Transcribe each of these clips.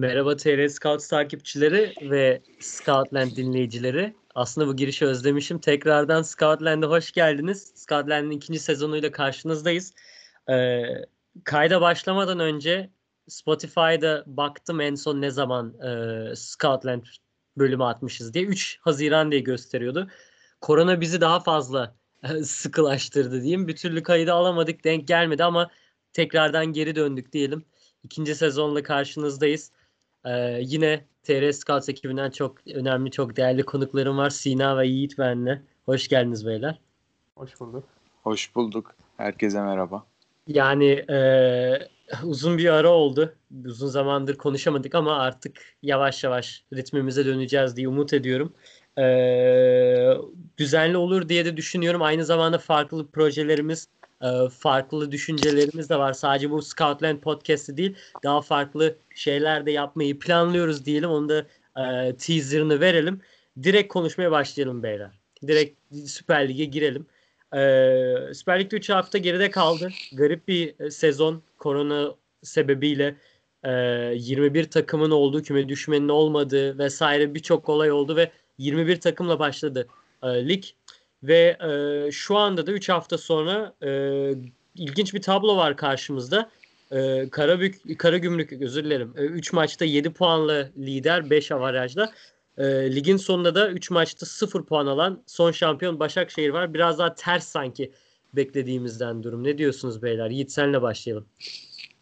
Merhaba TR Scouts takipçileri ve Scoutland dinleyicileri. Aslında bu girişi özlemişim. Tekrardan Scoutland'e hoş geldiniz. Scoutland'in ikinci sezonuyla karşınızdayız. Ee, kayda başlamadan önce Spotify'da baktım en son ne zaman e, Scoutland bölümü atmışız diye. 3 Haziran diye gösteriyordu. Korona bizi daha fazla sıkılaştırdı diyeyim. Bir türlü kaydı alamadık, denk gelmedi ama tekrardan geri döndük diyelim. İkinci sezonla karşınızdayız. Ee, yine TR Scouts ekibinden çok önemli, çok değerli konuklarım var. Sina ve Yiğit benle. Hoş geldiniz beyler. Hoş bulduk. Hoş bulduk. Herkese merhaba. Yani e, uzun bir ara oldu. Uzun zamandır konuşamadık ama artık yavaş yavaş ritmimize döneceğiz diye umut ediyorum. E, düzenli olur diye de düşünüyorum. Aynı zamanda farklı projelerimiz farklı düşüncelerimiz de var. Sadece bu Scoutland podcast'i değil daha farklı şeyler de yapmayı planlıyoruz diyelim. Onu da e, teaserını verelim. Direkt konuşmaya başlayalım beyler. Direkt Süper Lig'e girelim. E, Süper Lig'de 3 hafta geride kaldı. Garip bir sezon korona sebebiyle e, 21 takımın olduğu küme düşmenin olmadığı vesaire birçok olay oldu ve 21 takımla başladı e, lig. Ve e, şu anda da 3 hafta sonra e, ilginç bir tablo var karşımızda. E, Karabük, Karagümrük özür dilerim. 3 e, maçta 7 puanla lider 5 avarajla. E, ligin sonunda da 3 maçta 0 puan alan son şampiyon Başakşehir var. Biraz daha ters sanki beklediğimizden durum. Ne diyorsunuz beyler? Yiğit senle başlayalım.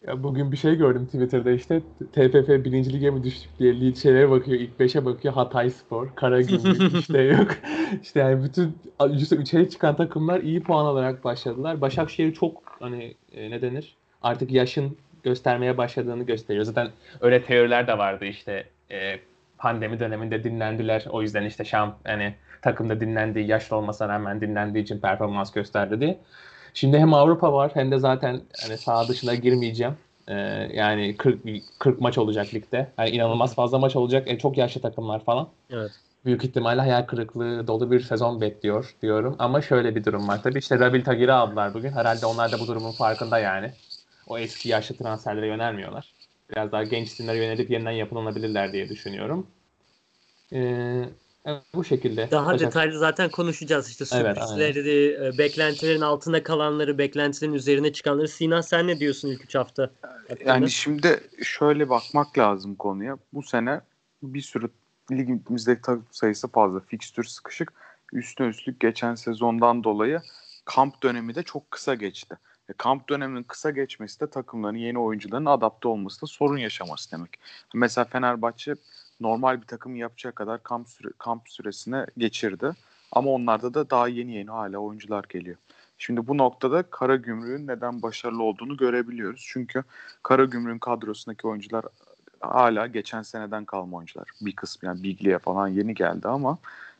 Ya bugün bir şey gördüm Twitter'da işte TFF birinci lige mi düştük diye lead şeylere bakıyor. ilk 5'e bakıyor Hatay Spor, Karagümrük işte yok. İşte yani bütün üçe çıkan takımlar iyi puan alarak başladılar. Başakşehir çok hani e, ne denir? Artık yaşın göstermeye başladığını gösteriyor. Zaten öyle teoriler de vardı işte e, pandemi döneminde dinlendiler. O yüzden işte şamp yani takımda dinlendiği, yaşlı olmasına rağmen dinlendiği için performans gösterdi diye. Şimdi hem Avrupa var hem de zaten hani saha dışına girmeyeceğim. Ee, yani 40 40 maç olacak ligde. Yani inanılmaz fazla maç olacak. E, çok yaşlı takımlar falan. Evet. Büyük ihtimalle hayal kırıklığı dolu bir sezon bekliyor diyorum. Ama şöyle bir durum var. Tabii işte Rabil Tagir'i aldılar bugün. Herhalde onlar da bu durumun farkında yani. O eski yaşlı transferlere yönelmiyorlar. Biraz daha genç isimlere yönelip yeniden yapılanabilirler diye düşünüyorum. Ee, bu şekilde. Daha Başak... detaylı zaten konuşacağız işte sürprizleri, evet, beklentilerin altında kalanları, beklentilerin üzerine çıkanları. Sinan sen ne diyorsun ilk üç hafta? Hakkında? Yani şimdi şöyle bakmak lazım konuya. Bu sene bir sürü ligimizdeki takım sayısı fazla. Fikstür sıkışık. Üstüne üstlük geçen sezondan dolayı kamp dönemi de çok kısa geçti. E, kamp döneminin kısa geçmesi de takımların yeni oyuncuların adapte olması da sorun yaşaması demek. Mesela Fenerbahçe normal bir takım yapacağı kadar kamp, süre, kamp süresine geçirdi. Ama onlarda da daha yeni yeni hala oyuncular geliyor. Şimdi bu noktada Kara Gümrük'ün neden başarılı olduğunu görebiliyoruz. Çünkü Kara Gümrük'ün kadrosundaki oyuncular hala geçen seneden kalma oyuncular. Bir kısmı yani Biglia falan yeni geldi ama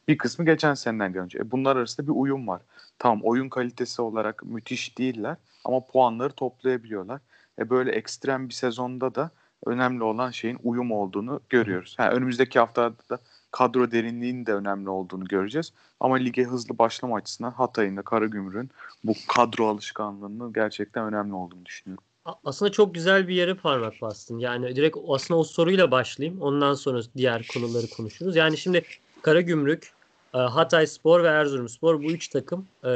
bir kısmı geçen seneden gelmiş. E bunlar arasında bir uyum var. Tamam oyun kalitesi olarak müthiş değiller ama puanları toplayabiliyorlar. E böyle ekstrem bir sezonda da önemli olan şeyin uyum olduğunu görüyoruz. Ha, önümüzdeki haftada da kadro derinliğinin de önemli olduğunu göreceğiz. Ama lige hızlı başlama açısından Hatay'ın da Karagümrük'ün bu kadro alışkanlığının gerçekten önemli olduğunu düşünüyorum. Aslında çok güzel bir yere parmak bastın. Yani direkt aslında o soruyla başlayayım. Ondan sonra diğer konuları konuşuruz. Yani şimdi Karagümrük Hatay Spor ve Erzurum Spor bu üç takım e,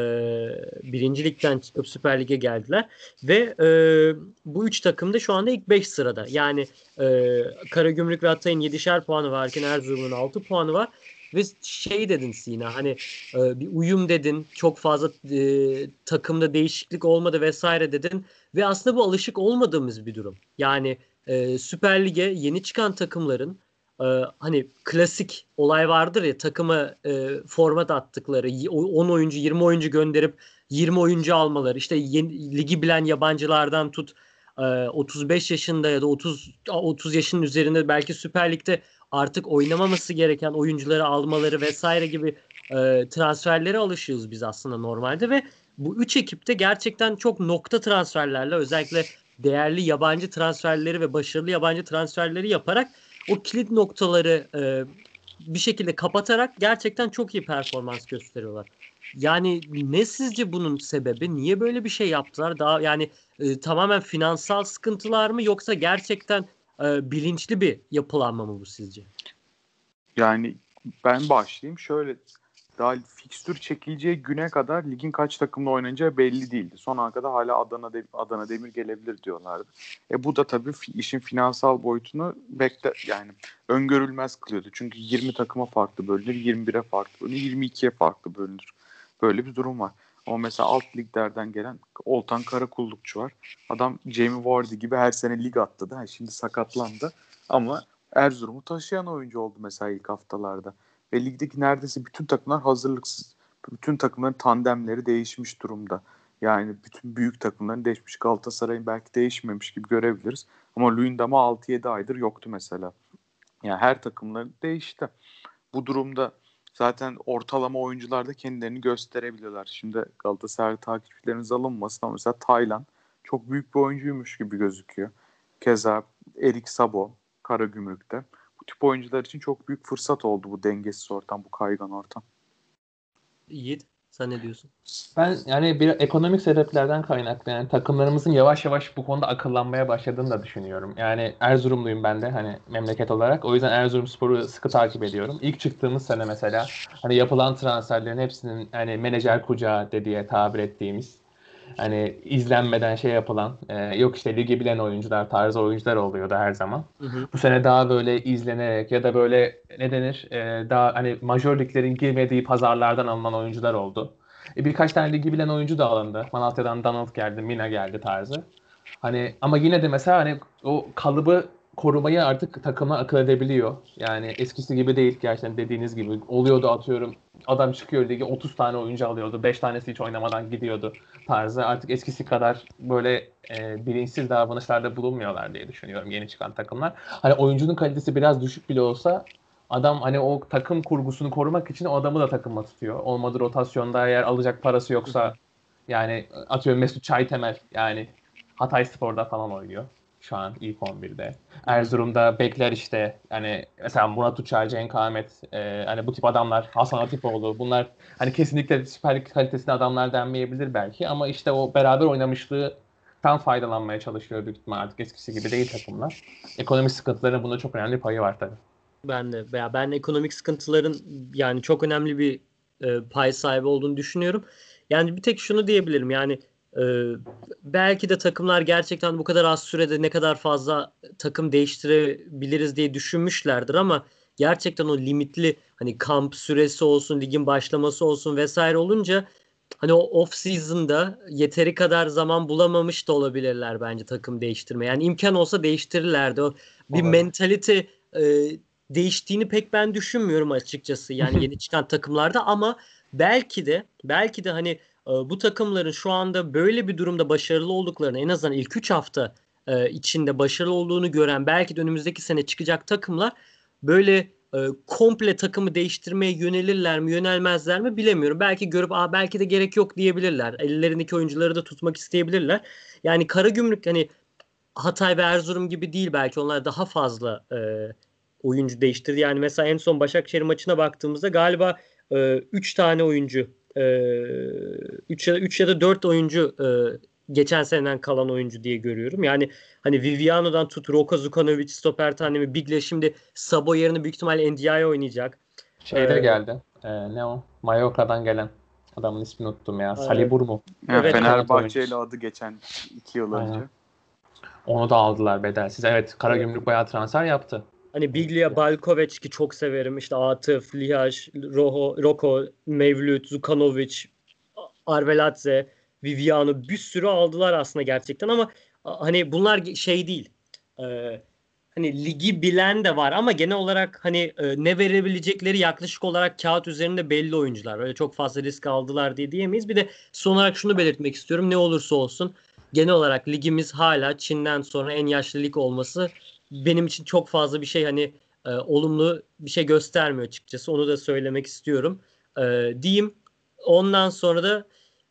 birincilikten çıkıp Süper Lig'e geldiler ve e, bu üç takım da şu anda ilk beş sırada. Yani e, Karagümrük ve Hatay'ın yedişer puanı varken Erzurum'un altı puanı var ve şey dedin Sina hani e, bir uyum dedin çok fazla e, takımda değişiklik olmadı vesaire dedin ve aslında bu alışık olmadığımız bir durum. Yani e, Süper Lig'e yeni çıkan takımların e, hani klasik olay vardır ya takıma e, format attıkları 10 oyuncu 20 oyuncu gönderip 20 oyuncu almaları işte yeni, ligi bilen yabancılardan tut e, 35 yaşında ya da 30 30 yaşın üzerinde belki Süper Lig'de artık oynamaması gereken oyuncuları almaları vesaire gibi e, transferlere alışıyoruz biz aslında normalde ve bu üç ekipte gerçekten çok nokta transferlerle özellikle değerli yabancı transferleri ve başarılı yabancı transferleri yaparak o kilit noktaları e, bir şekilde kapatarak gerçekten çok iyi performans gösteriyorlar. Yani ne sizce bunun sebebi? Niye böyle bir şey yaptılar? Daha yani e, tamamen finansal sıkıntılar mı yoksa gerçekten e, bilinçli bir yapılanma mı bu sizce? Yani ben başlayayım. Şöyle daha fikstür çekileceği güne kadar ligin kaç takımla oynanacağı belli değildi. Son ana kadar hala Adana de, Adana Demir gelebilir diyorlardı. E bu da tabii işin finansal boyutunu bekle yani öngörülmez kılıyordu. Çünkü 20 takıma farklı bölünür, 21'e farklı bölünür, 22'ye farklı bölünür. Böyle bir durum var. Ama mesela alt liglerden gelen Oltan Karakullukçu var. Adam Jamie Vardy gibi her sene lig atladı. Ha, şimdi sakatlandı. Ama Erzurum'u taşıyan oyuncu oldu mesela ilk haftalarda. Ve ligdeki neredeyse bütün takımlar hazırlıksız. Bütün takımların tandemleri değişmiş durumda. Yani bütün büyük takımların değişmiş. Galatasaray'ın belki değişmemiş gibi görebiliriz. Ama Luyendam'a 6-7 aydır yoktu mesela. Yani her takımların değişti. Bu durumda zaten ortalama oyuncular da kendilerini gösterebiliyorlar. Şimdi Galatasaray takipçileriniz alınmasın ama mesela Taylan çok büyük bir oyuncuymuş gibi gözüküyor. Keza Erik Sabo Karagümrük'te bu tip oyuncular için çok büyük fırsat oldu bu dengesiz ortam, bu kaygan ortam. Yiğit sen ne diyorsun? Ben yani bir ekonomik sebeplerden kaynaklı yani takımlarımızın yavaş yavaş bu konuda akıllanmaya başladığını da düşünüyorum. Yani Erzurumluyum ben de hani memleket olarak. O yüzden Erzurumspor'u sıkı takip ediyorum. İlk çıktığımız sene mesela hani yapılan transferlerin hepsinin hani menajer kucağı dediği tabir ettiğimiz hani izlenmeden şey yapılan e, yok işte ligi bilen oyuncular tarzı oyuncular oluyordu her zaman. Hı hı. Bu sene daha böyle izlenerek ya da böyle ne denir e, daha hani majör liglerin girmediği pazarlardan alınan oyuncular oldu. E, birkaç tane ligi bilen oyuncu da alındı. Malatya'dan Donald geldi, Mina geldi tarzı. Hani ama yine de mesela hani o kalıbı korumayı artık takıma akıl edebiliyor. Yani eskisi gibi değil gerçekten dediğiniz gibi. Oluyordu atıyorum adam çıkıyor ligi 30 tane oyuncu alıyordu. 5 tanesi hiç oynamadan gidiyordu tarzı. Artık eskisi kadar böyle e, bilinçsiz davranışlarda bulunmuyorlar diye düşünüyorum yeni çıkan takımlar. Hani oyuncunun kalitesi biraz düşük bile olsa adam hani o takım kurgusunu korumak için o adamı da takımla tutuyor. Olmadı rotasyonda eğer alacak parası yoksa yani atıyorum Mesut Çaytemel yani Hatay Spor'da falan oynuyor şu an ilk 11'de. Erzurum'da bekler işte yani mesela Murat Uçar, Cenk Ahmet e, hani bu tip adamlar Hasan Atipoğlu bunlar hani kesinlikle süper lig kalitesinde adamlar denmeyebilir belki ama işte o beraber oynamışlığı tam faydalanmaya çalışıyor büyük ihtimal artık eskisi gibi değil takımlar. Ekonomik sıkıntıların bunda çok önemli payı var tabii. Ben de veya ben ekonomik sıkıntıların yani çok önemli bir e, pay sahibi olduğunu düşünüyorum. Yani bir tek şunu diyebilirim yani ee, belki de takımlar gerçekten bu kadar az sürede ne kadar fazla takım değiştirebiliriz diye düşünmüşlerdir ama gerçekten o limitli hani kamp süresi olsun, ligin başlaması olsun vesaire olunca hani o off season'da yeteri kadar zaman bulamamış da olabilirler bence takım değiştirme. Yani imkan olsa değiştirirlerdi. O bir Olabilir. mentalite e, değiştiğini pek ben düşünmüyorum açıkçası. Yani yeni çıkan takımlarda ama belki de belki de hani bu takımların şu anda böyle bir durumda başarılı olduklarını en azından ilk 3 hafta e, içinde başarılı olduğunu gören belki de önümüzdeki sene çıkacak takımlar böyle e, komple takımı değiştirmeye yönelirler mi yönelmezler mi bilemiyorum. Belki görüp Aa, belki de gerek yok diyebilirler. Ellerindeki oyuncuları da tutmak isteyebilirler. Yani Kara Gümrük hani Hatay ve Erzurum gibi değil belki onlar daha fazla e, oyuncu değiştirdi. Yani mesela en son Başakşehir maçına baktığımızda galiba 3 e, tane oyuncu 3 ya, 3 ya da 4 oyuncu e, geçen seneden kalan oyuncu diye görüyorum. Yani hani Viviano'dan tut Roka Zukanovic, stoper tanemi Bigle şimdi Sabo yerine büyük ihtimalle NDI oynayacak. Şeyde ee, geldi. Ee, ne o? Mallorca'dan gelen. Adamın ismini unuttum ya. Evet. Salibur mu? Yani evet, Fenerbahçe ile adı geçen 2 yıl önce. Onu da aldılar bedelsiz. Evet Karagümrük bayağı transfer yaptı. Hani Biglia, Balkovic ki çok severim. İşte Atıf, Lihaj, Roho, Roko, Mevlüt, Zukanovic, Arveladze, Viviano bir sürü aldılar aslında gerçekten ama hani bunlar şey değil. Ee, hani ligi bilen de var ama genel olarak hani e, ne verebilecekleri yaklaşık olarak kağıt üzerinde belli oyuncular. Öyle çok fazla risk aldılar diye diyemeyiz. Bir de son olarak şunu belirtmek istiyorum. Ne olursa olsun genel olarak ligimiz hala Çin'den sonra en yaşlı lig olması benim için çok fazla bir şey hani e, olumlu bir şey göstermiyor açıkçası. Onu da söylemek istiyorum. E, diyeyim. Ondan sonra da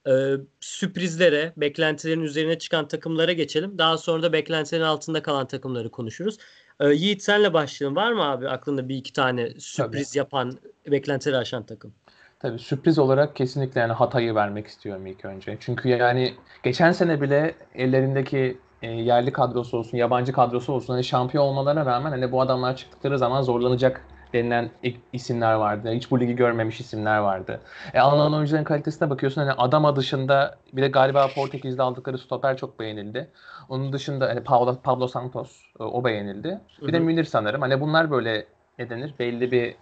e, sürprizlere, beklentilerin üzerine çıkan takımlara geçelim. Daha sonra da beklentilerin altında kalan takımları konuşuruz. E, Yiğit senle başlayalım. Var mı abi aklında bir iki tane sürpriz Tabii. yapan, beklentileri aşan takım? Tabii sürpriz olarak kesinlikle yani Hatay'ı vermek istiyorum ilk önce. Çünkü yani geçen sene bile ellerindeki e, yerli kadrosu olsun, yabancı kadrosu olsun hani şampiyon olmalarına rağmen hani bu adamlar çıktıkları zaman zorlanacak denilen isimler vardı. Hiç bu ligi görmemiş isimler vardı. E, alınan oyuncuların kalitesine bakıyorsun. Hani Adama dışında bir de galiba Portekiz'de aldıkları stoper çok beğenildi. Onun dışında hani Pablo, Pablo Santos e, o beğenildi. Bir de Münir sanırım. Hani bunlar böyle ne denir? Belli bir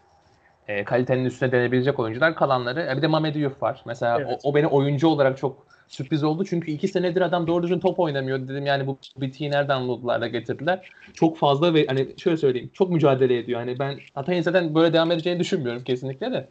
e, kalitenin üstüne denebilecek oyuncular. Kalanları e, bir de Mamed Diouf var. Mesela evet. o, o beni oyuncu olarak çok sürpriz oldu. Çünkü iki senedir adam doğru düzgün top oynamıyor. Dedim yani bu bitiyi nereden buldular da getirdiler. Çok fazla ve hani şöyle söyleyeyim çok mücadele ediyor. Hani ben Hatay'ın zaten böyle devam edeceğini düşünmüyorum kesinlikle de.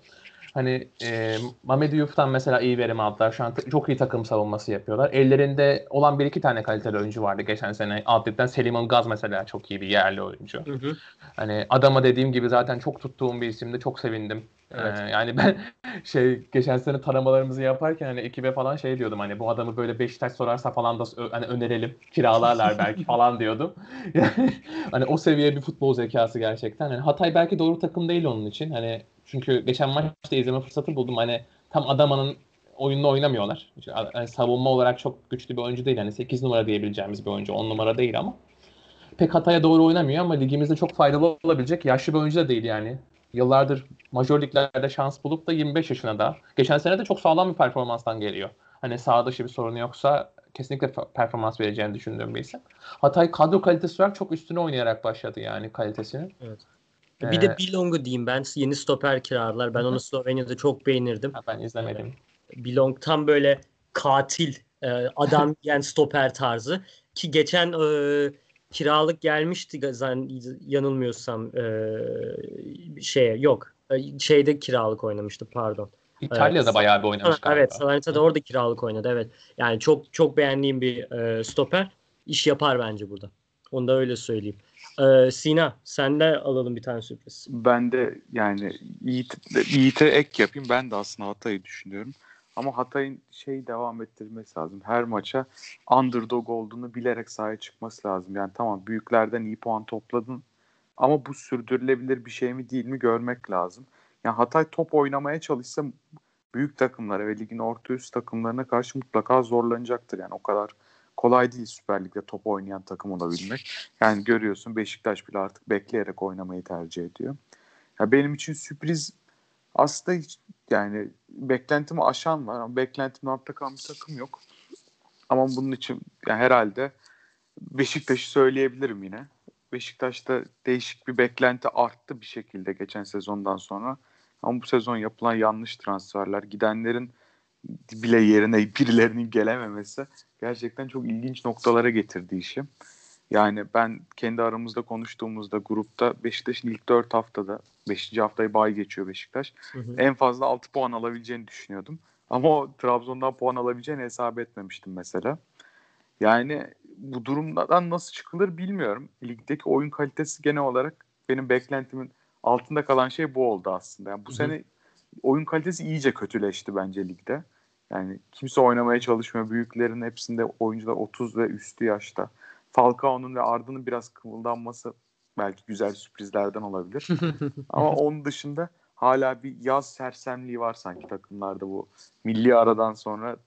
Hani e, Mamed Yuf'tan mesela iyi verim aldılar. Şu an çok iyi takım savunması yapıyorlar. Ellerinde olan bir iki tane kaliteli oyuncu vardı geçen sene. Altlıktan Selim Gaz mesela çok iyi bir yerli oyuncu. Hı hı. Hani adama dediğim gibi zaten çok tuttuğum bir isimdi. Çok sevindim. Evet. Ee, yani ben şey geçen sene taramalarımızı yaparken hani ekibe falan şey diyordum hani bu adamı böyle Beşiktaş sorarsa falan da hani önerelim kiralarlar belki falan diyordum. Yani hani o seviye bir futbol zekası gerçekten. Hani Hatay belki doğru takım değil onun için. Hani çünkü geçen maçta izleme fırsatı buldum. Hani tam Adaman'ın oyununu oynamıyorlar. Yani savunma olarak çok güçlü bir oyuncu değil. Hani 8 numara diyebileceğimiz bir oyuncu. 10 numara değil ama. Pek Hatay'a doğru oynamıyor ama ligimizde çok faydalı olabilecek yaşlı bir oyuncu da değil yani. Yıllardır major liglerde şans bulup da 25 yaşına da. Geçen sene de çok sağlam bir performanstan geliyor. Hani sağ dışı bir sorunu yoksa kesinlikle performans vereceğini düşündüğüm bir isim. Hatay kadro kalitesi olarak çok üstüne oynayarak başladı yani kalitesini. Evet. Bir de Bilong'u diyeyim ben. Yeni stoper kiraladılar. Ben onu Slovenya'da çok beğenirdim. ben izlemedim. Bilong tam böyle katil e, adam yani stoper tarzı. Ki geçen e, kiralık gelmişti yanılmıyorsam e, şeye yok. Şeyde kiralık oynamıştı pardon. İtalya'da bayağı bir oynamış galiba. Evet Salernita'da orada kiralık oynadı evet. Yani çok çok beğendiğim bir e, stoper. iş yapar bence burada. Onu da öyle söyleyeyim. Ee, Sina sen de alalım bir tane sürpriz. Ben de yani Yiğit, ek yapayım. Ben de aslında Hatay'ı düşünüyorum. Ama Hatay'ın şey devam ettirmesi lazım. Her maça underdog olduğunu bilerek sahaya çıkması lazım. Yani tamam büyüklerden iyi puan topladın ama bu sürdürülebilir bir şey mi değil mi görmek lazım. Yani Hatay top oynamaya çalışsa büyük takımlara ve ligin orta üst takımlarına karşı mutlaka zorlanacaktır. Yani o kadar kolay değil Süper Lig'de top oynayan takım olabilmek. Yani görüyorsun Beşiktaş bile artık bekleyerek oynamayı tercih ediyor. Ya benim için sürpriz aslında hiç yani beklentimi aşan var ama beklentimin altta kalan bir takım yok. Ama bunun için yani herhalde Beşiktaş'ı söyleyebilirim yine. Beşiktaş'ta değişik bir beklenti arttı bir şekilde geçen sezondan sonra. Ama bu sezon yapılan yanlış transferler, gidenlerin bile yerine birilerinin gelememesi gerçekten çok ilginç noktalara getirdi işi. Yani ben kendi aramızda konuştuğumuzda grupta Beşiktaş'ın ilk 4 haftada 5. haftayı bay geçiyor Beşiktaş. Hı hı. En fazla 6 puan alabileceğini düşünüyordum. Ama o Trabzon'dan puan alabileceğini hesap etmemiştim mesela. Yani bu durumdan nasıl çıkılır bilmiyorum. Ligdeki oyun kalitesi genel olarak benim beklentimin altında kalan şey bu oldu aslında. Yani bu hı hı. sene oyun kalitesi iyice kötüleşti bence ligde. Yani kimse oynamaya çalışmıyor. Büyüklerin hepsinde oyuncular 30 ve üstü yaşta. Falcao'nun ve Arda'nın biraz kımıldanması belki güzel sürprizlerden olabilir. Ama onun dışında hala bir yaz sersemliği var sanki takımlarda bu milli aradan sonra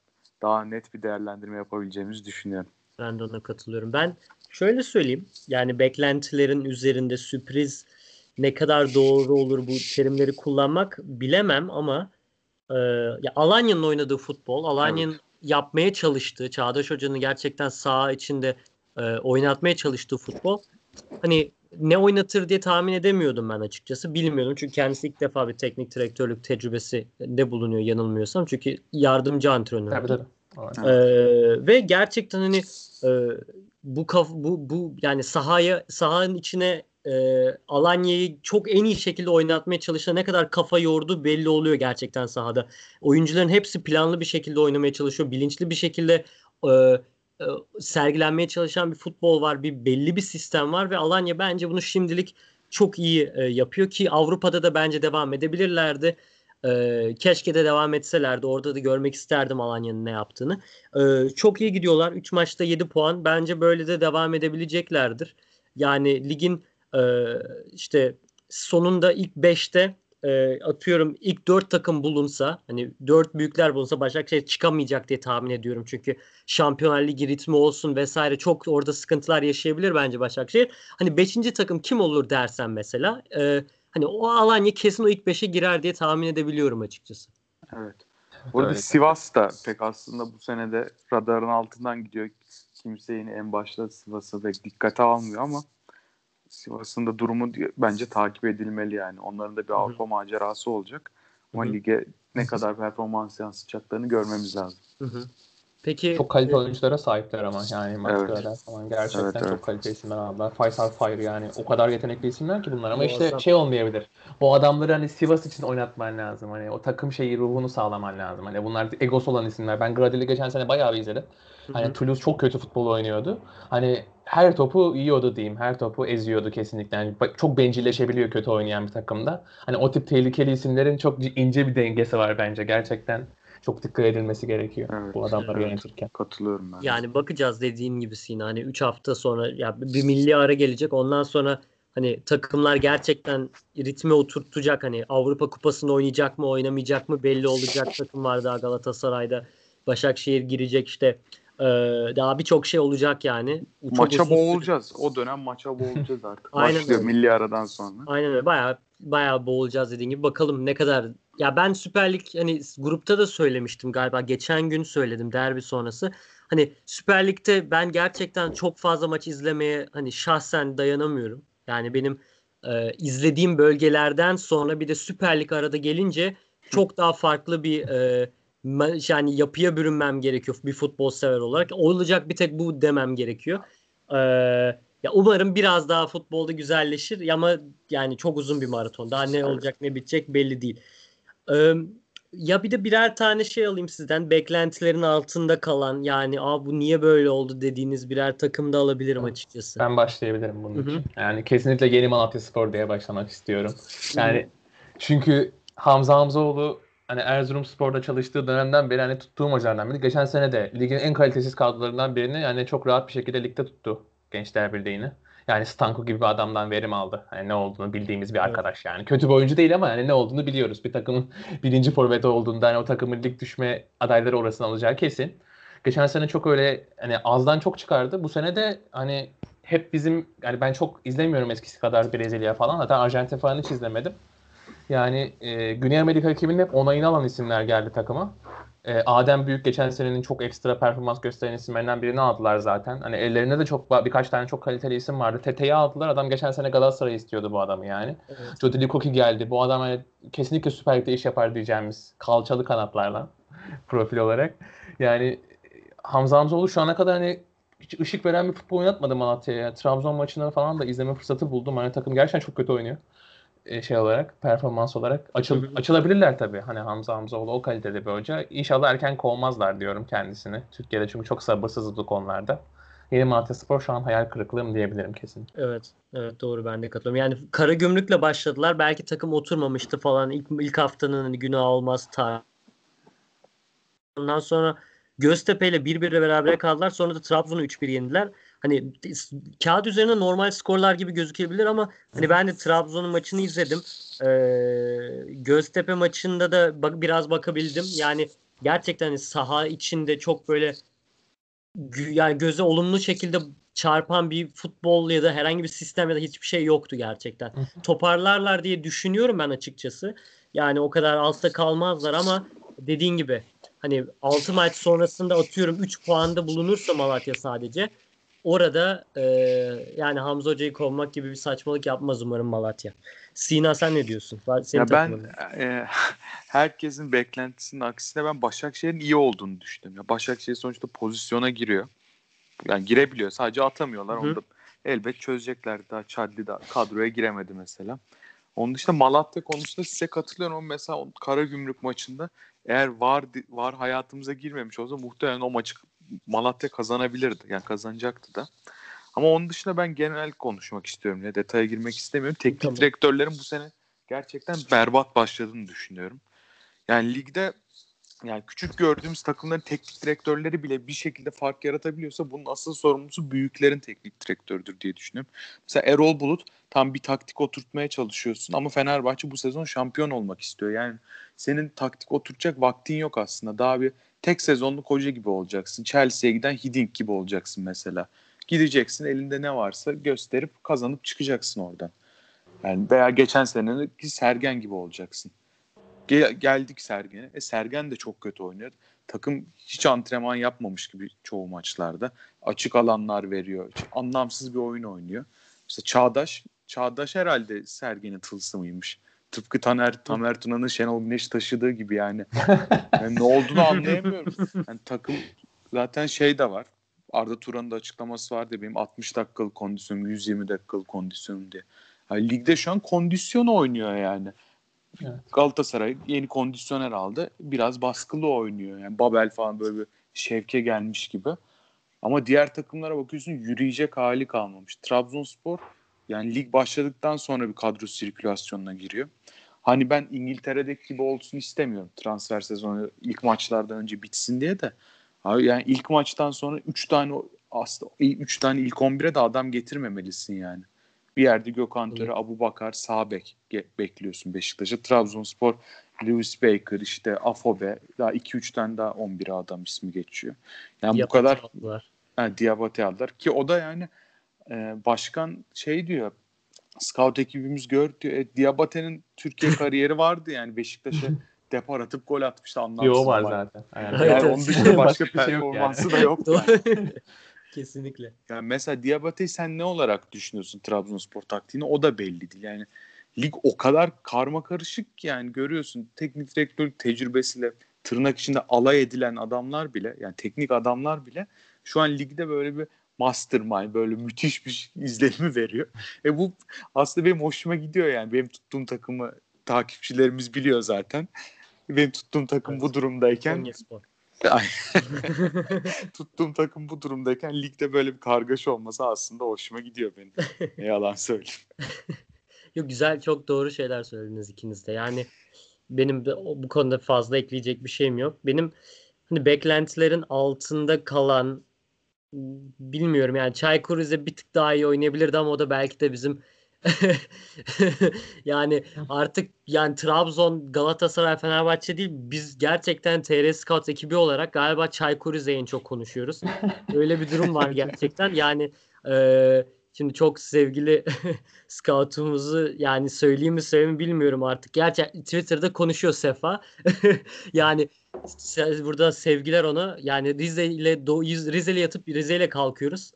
daha net bir değerlendirme yapabileceğimizi düşünüyorum. Ben de ona katılıyorum. Ben şöyle söyleyeyim. Yani beklentilerin üzerinde sürpriz ne kadar doğru olur bu terimleri kullanmak bilemem ama e, ya Alanya'nın oynadığı futbol, Alanya'nın evet. yapmaya çalıştığı, Çağdaş Hoca'nın gerçekten saha içinde e, oynatmaya çalıştığı futbol hani ne oynatır diye tahmin edemiyordum ben açıkçası. Bilmiyordum çünkü kendisi ilk defa bir teknik direktörlük tecrübesi de bulunuyor yanılmıyorsam. Çünkü yardımcı antrenör. Tabii tabii. Ee, ve gerçekten hani e, bu kaf bu bu yani sahaya sahanın içine e, Alanya'yı çok en iyi şekilde oynatmaya çalışan ne kadar kafa yordu belli oluyor gerçekten sahada. Oyuncuların hepsi planlı bir şekilde oynamaya çalışıyor. Bilinçli bir şekilde e, e, sergilenmeye çalışan bir futbol var. Bir belli bir sistem var ve Alanya bence bunu şimdilik çok iyi e, yapıyor ki Avrupa'da da bence devam edebilirlerdi. E, keşke de devam etselerdi. Orada da görmek isterdim Alanya'nın ne yaptığını. E, çok iyi gidiyorlar. 3 maçta 7 puan. Bence böyle de devam edebileceklerdir. Yani ligin e, işte sonunda ilk 5'te e, atıyorum ilk dört takım bulunsa hani dört büyükler bulunsa Başakşehir çıkamayacak diye tahmin ediyorum. Çünkü Şampiyonlar Ligi ritmi olsun vesaire çok orada sıkıntılar yaşayabilir bence Başakşehir. Hani beşinci takım kim olur dersen mesela e, hani o Alanya kesin o ilk beşe girer diye tahmin edebiliyorum açıkçası. Evet. Burada Evet. Sivas da pek aslında bu sene de radarın altından gidiyor. Kimse yine en başta Sivas'ı pek dikkate almıyor ama Sivas'ın da durumu bence takip edilmeli yani. Onların da bir. Avrupa macerası olacak. Ama Hı hı. lige ne kadar performans yansıtacaklarını görmemiz lazım. Hı hı. Peki Çok kaliteli oyunculara sahipler ama yani maçlara Evet. falan gerçekten Evet, evet. çok kaliteli isimler aldılar. Faysal Fire yani o kadar yetenekli isimler ki bunlar ama işte Muazzam. şey olmayabilir. O adamları hani Sivas için oynatman lazım. Hani o takım şeyi ruhunu sağlaman lazım. Hani bunlar egosu olan isimler. Ben Gradil'i geçen sene bayağı bir izledim. Hani. Toulouse çok kötü futbol oynuyordu. Hani her topu yiyordu diyeyim. Her topu eziyordu kesinlikle. Yani çok bencilleşebiliyor kötü oynayan bir takımda. Hani o tip tehlikeli isimlerin çok ince bir dengesi var bence. Gerçekten çok dikkat edilmesi gerekiyor Evet, bu adamları evet. yönetirken. Katılıyorum ben. Yani bakacağız dediğin gibi Sina. Hani 3 hafta sonra ya bir milli ara gelecek. Ondan sonra hani takımlar gerçekten ritme oturtacak. Hani Avrupa Kupası'nda oynayacak mı, oynamayacak mı belli olacak takım var daha Galatasaray'da. Başakşehir girecek işte. Ee, daha birçok şey olacak yani. Çok maça uzun süre- boğulacağız. O dönem maça boğulacağız artık. Aynen Başlıyor öyle. milli aradan sonra. Aynen öyle. Bayağı bayağı boğulacağız dediğin gibi. Bakalım ne kadar ya ben Süper Lig hani grupta da söylemiştim galiba. Geçen gün söyledim derbi sonrası. Hani Süper Lig'de ben gerçekten çok fazla maç izlemeye hani şahsen dayanamıyorum. Yani benim e, izlediğim bölgelerden sonra bir de Süper Lig arada gelince çok daha farklı bir e, yani yapıya bürünmem gerekiyor bir futbol sever olarak. Olacak bir tek bu demem gerekiyor. Ee, ya umarım biraz daha futbolda güzelleşir ama yani çok uzun bir maraton. Daha ne olacak ne bitecek belli değil. Ee, ya bir de birer tane şey alayım sizden. Beklentilerin altında kalan yani Aa, bu niye böyle oldu dediğiniz birer takım da alabilirim açıkçası. Ben başlayabilirim bunun Hı hı. için. Yani kesinlikle yeni Malatya Spor diye başlamak istiyorum. Yani çünkü Hamza Hamzaoğlu hani Erzurumspor'da çalıştığı dönemden beri hani tuttuğum hocalardan biri. Geçen sene de ligin en kalitesiz kadrolarından birini yani çok rahat bir şekilde ligde tuttu Gençler Birliği'ni. Yani Stanko gibi bir adamdan verim aldı. Hani ne olduğunu bildiğimiz bir arkadaş yani. Kötü bir oyuncu değil ama yani ne olduğunu biliyoruz. Bir takımın birinci forveti olduğunda hani o takımın lig düşme adayları orasını alacağı kesin. Geçen sene çok öyle hani azdan çok çıkardı. Bu sene de hani hep bizim yani ben çok izlemiyorum eskisi kadar Brezilya falan. Zaten Arjantin falan hiç izlemedim. Yani e, Güney Amerika ekibinin hep onayını alan isimler geldi takıma. E, Adem Büyük geçen senenin çok ekstra performans gösteren isimlerinden birini aldılar zaten. Hani ellerinde de çok birkaç tane çok kaliteli isim vardı. Tete'yi aldılar. Adam geçen sene Galatasaray istiyordu bu adamı yani. Evet. Jody Likoki geldi. Bu adam hani kesinlikle Süper Lig'de iş yapar diyeceğimiz kalçalı kanatlarla profil olarak. Yani Hamza Hamzoğlu şu ana kadar hani hiç ışık veren bir futbol oynatmadı Malatya'ya. Trabzon maçını falan da izleme fırsatı buldum. Hani takım gerçekten çok kötü oynuyor. E, şey olarak, performans olarak. Açıl, açılabilirler tabii. Hani Hamza Hamzoğlu o kalitede bir hoca. İnşallah erken kovmazlar diyorum kendisini. Türkiye'de çünkü çok sabırsızız bu konularda. Yeni Malatya Spor şu an hayal kırıklığım diyebilirim kesin. Evet, evet doğru ben de katılıyorum. Yani Karagümrük'le başladılar. Belki takım oturmamıştı falan. İlk, ilk haftanın hani günah olmaz ta. Ondan sonra Göztepe ile 1-1'le berabere kaldılar. Sonra da Trabzon'u 3-1 yendiler. Hani kağıt üzerinde normal skorlar gibi gözükebilir ama hani ben de Trabzon'un maçını izledim. Ee, Göztepe maçında da bak, biraz bakabildim. Yani gerçekten hani saha içinde çok böyle yani göze olumlu şekilde çarpan bir futbol ya da herhangi bir sistem ya da hiçbir şey yoktu gerçekten. Hı hı. Toparlarlar diye düşünüyorum ben açıkçası. Yani o kadar altta kalmazlar ama dediğin gibi hani 6 maç sonrasında atıyorum 3 puanda bulunursa Malatya sadece orada e, yani Hamza Hoca'yı kovmak gibi bir saçmalık yapmaz umarım Malatya. Sina sen ne diyorsun? Senin Ya ben e, herkesin beklentisinin aksine ben Başakşehir'in iyi olduğunu düşündüm. Ya Başakşehir sonuçta pozisyona giriyor. Yani girebiliyor. Sadece atamıyorlar. Hı. Onu da elbet çözecekler. Daha Çadli daha kadroya giremedi mesela. Onun dışında Malatya konusunda size katılıyorum ama mesela Karagümrük maçında eğer var var hayatımıza girmemiş olsa muhtemelen o maçı Malatya kazanabilirdi. Yani kazanacaktı da. Ama onun dışında ben genel konuşmak istiyorum. Ya detaya girmek istemiyorum. Teknik Tamam. direktörlerin bu sene gerçekten berbat başladığını düşünüyorum. Yani ligde yani küçük gördüğümüz takımların teknik direktörleri bile bir şekilde fark yaratabiliyorsa bunun asıl sorumlusu büyüklerin teknik direktördür diye düşünüyorum. Mesela Erol Bulut tam bir taktik oturtmaya çalışıyorsun ama Fenerbahçe bu sezon şampiyon olmak istiyor. Yani senin taktik oturacak vaktin yok aslında. Daha bir tek sezonluk hoca gibi olacaksın. Chelsea'ye giden Hiddink gibi olacaksın mesela. Gideceksin elinde ne varsa gösterip kazanıp çıkacaksın oradan. Yani veya geçen seneki Sergen gibi olacaksın. Gel, geldik Sergen'e. E Sergen de çok kötü oynuyor. Takım hiç antrenman yapmamış gibi çoğu maçlarda. Açık alanlar veriyor. Anlamsız bir oyun oynuyor. İşte Çağdaş, Çağdaş herhalde Sergen'in tılsımıymış. Tıpkı Taner, Tamer Tuna'nın Şenol Güneş taşıdığı gibi yani. yani ne olduğunu anlayamıyorum. Yani takım zaten şey de var. Arda Turan'ın da açıklaması vardı benim 60 dakikalık kondisyonum, 120 dakikalık kondisyonum diye. Yani ligde şu an kondisyon oynuyor yani. Evet. Galatasaray yeni kondisyoner aldı. Biraz baskılı oynuyor. Yani Babel falan böyle bir şevke gelmiş gibi. Ama diğer takımlara bakıyorsun yürüyecek hali kalmamış. Trabzonspor yani lig başladıktan sonra bir kadro sirkülasyonuna giriyor. Hani ben İngiltere'deki gibi olsun istemiyorum. Transfer sezonu ilk maçlardan önce bitsin diye de. Yani ilk maçtan sonra 3 tane aslında 3 tane ilk 11'e de adam getirmemelisin yani. Bir yerde Gökhan Töre, Abu Bakar, Sabek bekliyorsun Beşiktaş'a. Trabzonspor, Lewis Baker, işte Afobe, daha 2-3 tane daha 11 adam ismi geçiyor. Yani Diabate bu kadar aldılar. Yani Diabate aldılar ki o da yani e, başkan şey diyor scout ekibimiz gör diyor. E, Diabate'nin Türkiye kariyeri vardı yani Beşiktaş'a depar atıp gol atmıştı anlamsız. Yo var zaten. Yani, yani onun dışında başka, başka performansı şey yok yani. da yok. Kesinlikle. Yani mesela Diabate'yi sen ne olarak düşünüyorsun Trabzonspor taktiğini? O da belli değil. Yani lig o kadar karma karışık ki yani görüyorsun teknik direktörlük tecrübesiyle tırnak içinde alay edilen adamlar bile yani teknik adamlar bile şu an ligde böyle bir mastermind böyle müthiş bir izlenimi veriyor. E bu aslında benim hoşuma gidiyor yani. Benim tuttuğum takımı takipçilerimiz biliyor zaten. Benim tuttuğum takım evet. bu durumdayken Tuttuğum takım bu durumdayken ligde böyle bir kargaşa olması aslında hoşuma gidiyor benim. Ne yalan söyleyeyim. Yok güzel çok doğru şeyler söylediniz ikiniz de. Yani benim de bu konuda fazla ekleyecek bir şeyim yok. Benim hani beklentilerin altında kalan bilmiyorum yani Çaykur Rize bir tık daha iyi oynayabilirdi ama o da belki de bizim yani artık yani Trabzon, Galatasaray, Fenerbahçe değil biz gerçekten TR Scout ekibi olarak galiba Çaykur Rize'yi en çok konuşuyoruz. Öyle bir durum var gerçekten. Yani e, şimdi çok sevgili scout'umuzu yani söyleyeyim mi söyleyeyim mi bilmiyorum artık. Gerçi Twitter'da konuşuyor Sefa. yani burada sevgiler ona. Yani Rize ile Rize ile yatıp Rize ile kalkıyoruz.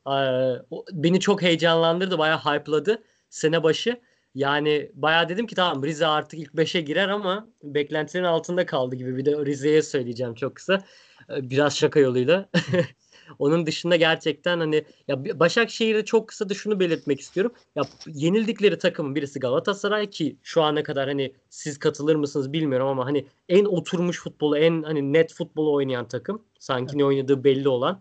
Beni çok heyecanlandırdı, bayağı hype'ladı sene başı. Yani bayağı dedim ki tamam Rize artık ilk 5'e girer ama beklentilerin altında kaldı gibi. Bir de Rize'ye söyleyeceğim çok kısa. Ee, biraz şaka yoluyla. Onun dışında gerçekten hani ya Başakşehir'e çok kısa da şunu belirtmek istiyorum. Ya yenildikleri takımın birisi Galatasaray ki şu ana kadar hani siz katılır mısınız bilmiyorum ama hani en oturmuş futbolu, en hani net futbolu oynayan takım. Sanki ne oynadığı belli olan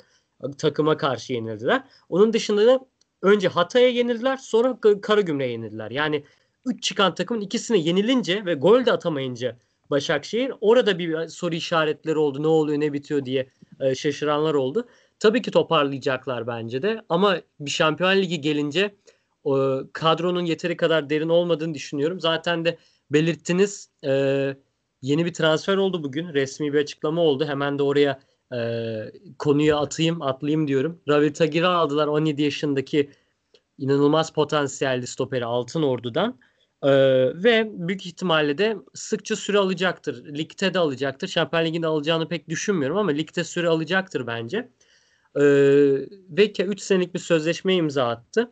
takıma karşı yenildiler. Onun dışında da önce Hatay'a yenildiler sonra Karagümrük'e yenildiler. Yani 3 çıkan takımın ikisine yenilince ve gol de atamayınca Başakşehir orada bir soru işaretleri oldu. Ne oluyor ne bitiyor diye e, şaşıranlar oldu. Tabii ki toparlayacaklar bence de ama bir Şampiyon Ligi gelince o, kadronun yeteri kadar derin olmadığını düşünüyorum. Zaten de belirttiniz e, yeni bir transfer oldu bugün. Resmi bir açıklama oldu. Hemen de oraya e, konuyu atayım, atlayayım diyorum. Ravi Tagir'i aldılar 17 yaşındaki inanılmaz potansiyelli stoperi Altın Ordu'dan. Ee, ve büyük ihtimalle de sıkça süre alacaktır. Ligde de alacaktır. Şampiyon Ligi'nde alacağını pek düşünmüyorum ama ligde süre alacaktır bence. Ee, ve 3 senelik bir sözleşme imza attı.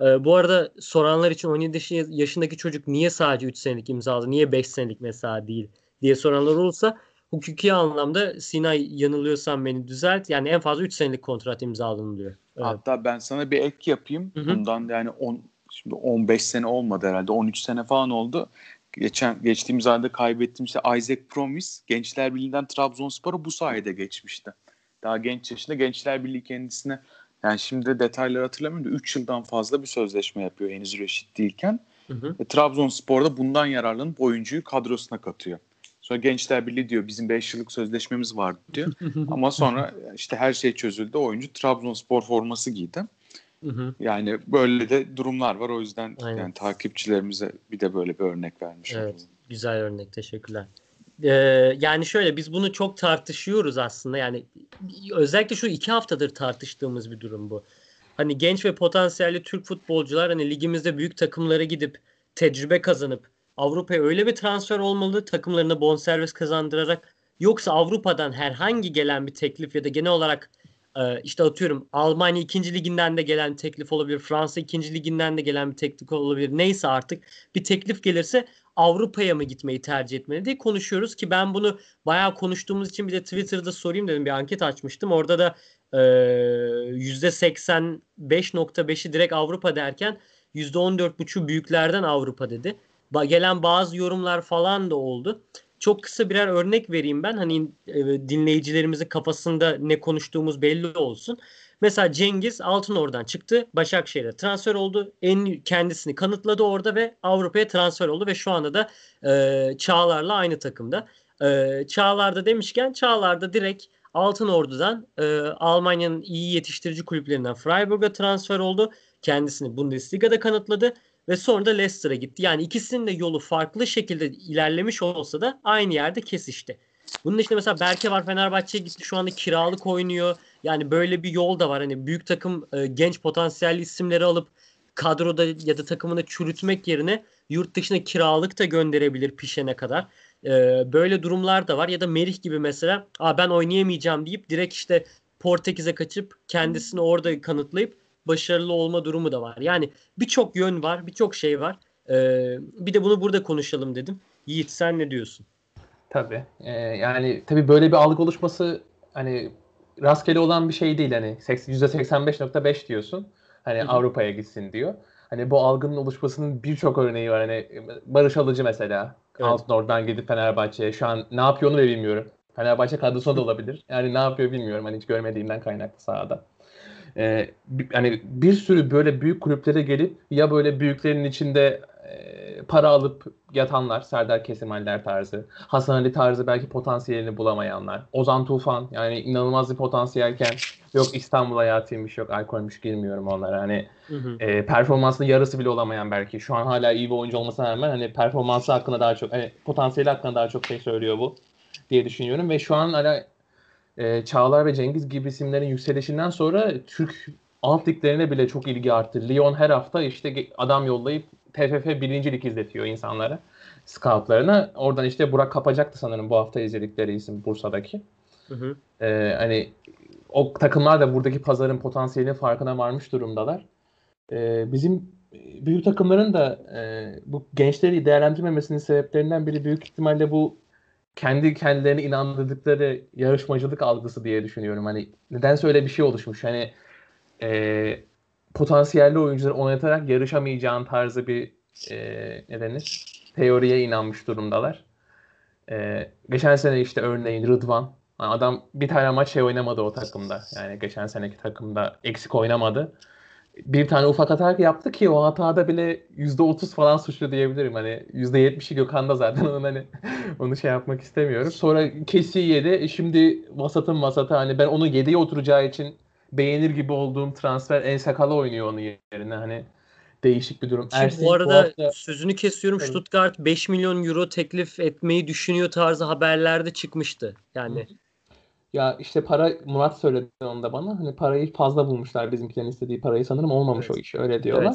Ee, bu arada soranlar için 17 yaşındaki çocuk niye sadece 3 senelik imzaladı, niye 5 senelik mesela değil diye soranlar olursa hukuki anlamda Sinay yanılıyorsan beni düzelt. Yani en fazla 3 senelik kontrat imzalanıyor. Evet. Hatta ben sana bir ek yapayım. Hı-hı. Bundan yani 10 şimdi 15 sene olmadı herhalde. 13 sene falan oldu. Geçen geçtiğimiz ayda kaybettiğim işte Isaac Promis Gençler Birliği'nden Trabzonspor'a bu sayede geçmişti. Daha genç yaşında Gençler Birliği kendisine yani şimdi detayları hatırlamıyorum da 3 yıldan fazla bir sözleşme yapıyor henüz reşit değilken. Hı hı. E, Trabzonspor'da bundan yararlanıp oyuncuyu kadrosuna katıyor. Sonra Gençler Birliği diyor bizim 5 yıllık sözleşmemiz vardı diyor. Ama sonra işte her şey çözüldü. Oyuncu Trabzonspor forması giydi. Hı hı. Yani böyle de durumlar var. O yüzden Aynen. yani takipçilerimize bir de böyle bir örnek vermiş Evet. Güzel örnek. Teşekkürler. Ee, yani şöyle biz bunu çok tartışıyoruz aslında. Yani özellikle şu iki haftadır tartıştığımız bir durum bu. Hani genç ve potansiyelli Türk futbolcular hani ligimizde büyük takımlara gidip tecrübe kazanıp Avrupa'ya öyle bir transfer olmalı takımlarına bonservis kazandırarak yoksa Avrupa'dan herhangi gelen bir teklif ya da genel olarak e, işte atıyorum Almanya 2. liginden de gelen teklif olabilir. Fransa 2. liginden de gelen bir teklif olabilir. Neyse artık bir teklif gelirse Avrupa'ya mı gitmeyi tercih etmeli diye konuşuyoruz ki ben bunu bayağı konuştuğumuz için bir de Twitter'da sorayım dedim bir anket açmıştım. Orada da e, %85.5'i direkt Avrupa derken %14.5'u büyüklerden Avrupa dedi. Ba- gelen bazı yorumlar falan da oldu. Çok kısa birer örnek vereyim ben. Hani e, dinleyicilerimizin kafasında ne konuştuğumuz belli olsun. Mesela Cengiz Altınordu'dan çıktı. Başakşehir'e transfer oldu. En kendisini kanıtladı orada ve Avrupa'ya transfer oldu ve şu anda da e, Çağlar'la aynı takımda. E, Çağlar'da demişken Çağlar'da direkt Altınordu'dan e, Almanya'nın iyi yetiştirici kulüplerinden Freiburg'a transfer oldu. Kendisini Bundesliga'da kanıtladı ve sonra da Leicester'a gitti. Yani ikisinin de yolu farklı şekilde ilerlemiş olsa da aynı yerde kesişti. Bunun dışında mesela Berke var Fenerbahçe'ye gitti şu anda kiralık oynuyor. Yani böyle bir yol da var. Hani büyük takım e, genç potansiyelli isimleri alıp kadroda ya da takımını çürütmek yerine yurt dışına kiralık da gönderebilir pişene kadar. E, böyle durumlar da var. Ya da Merih gibi mesela Aa, ben oynayamayacağım deyip direkt işte Portekiz'e kaçıp kendisini orada kanıtlayıp başarılı olma durumu da var. Yani birçok yön var, birçok şey var. E, bir de bunu burada konuşalım dedim. Yiğit sen ne diyorsun? Tabii. Ee, yani tabii böyle bir algı oluşması hani rastgele olan bir şey değil. Hani seks- %85.5 diyorsun. Hani. Avrupa'ya gitsin diyor. Hani bu algının oluşmasının birçok örneği var. Hani Barış Alıcı mesela. Evet. Altınordu'dan gidip Fenerbahçe'ye. Şu an ne yapıyor onu da bilmiyorum. Fenerbahçe kadrosunda da olabilir. Yani ne yapıyor bilmiyorum. Hani hiç görmediğimden kaynaklı sahada. Ee, bi- hani bir sürü böyle büyük kulüplere gelip ya böyle büyüklerin içinde e, para alıp yatanlar, Serdar Kesimaller tarzı, Hasan Ali tarzı belki potansiyelini bulamayanlar, Ozan Tufan yani inanılmaz bir potansiyelken yok İstanbul hayatıymış, yok alkolmüş girmiyorum onlara. Hani Hı hı. e, performansının yarısı bile olamayan belki. Şu an hala iyi bir oyuncu olmasına rağmen hani performansı hakkında daha çok, hani potansiyeli hakkında daha çok şey söylüyor bu diye düşünüyorum ve şu an hala e, Çağlar ve Cengiz gibi isimlerin yükselişinden sonra Türk alt liglerine bile çok ilgi arttı. Lyon her hafta işte adam yollayıp TFF birincilik izletiyor insanlara, scoutlarına. Oradan işte Burak Kapacak'tı sanırım bu hafta izledikleri isim Bursa'daki. Hı hı. Ee, hani o takımlar da buradaki pazarın potansiyelinin farkına varmış durumdalar. Ee, bizim büyük takımların da e, bu gençleri değerlendirmemesinin sebeplerinden biri büyük ihtimalle bu kendi kendilerine inandırdıkları yarışmacılık algısı diye düşünüyorum. Hani nedense öyle bir şey oluşmuş. Hani e, potansiyelli oyuncuları oynatarak yarışamayacağın tarzı bir e, ne denir? Teoriye inanmış durumdalar. E, geçen sene işte örneğin Rıdvan. Yani Adam bir tane maç şey oynamadı o takımda. Yani geçen seneki takımda eksik oynamadı. Bir tane ufak hata yaptı ki o hatada bile %30 falan suçlu diyebilirim. Hani %70'i Gökhan'da zaten onun hani onu şey yapmak istemiyorum. Sonra kesi yedi. E Şimdi vasatın vasatı hani ben onu 7'ye oturacağı için beğenir gibi olduğum transfer en sakalı oynuyor onun yerine. Hani değişik bir durum. Şimdi Ersin bu arada hafta- sözünü kesiyorum. Tabii. Stuttgart 5 milyon euro teklif etmeyi düşünüyor tarzı haberlerde çıkmıştı. Yani Ya işte para Murat söyledi onu da bana. Hani parayı fazla bulmuşlar bizimkilerin istediği parayı sanırım olmamış Evet. o iş öyle diyorlar.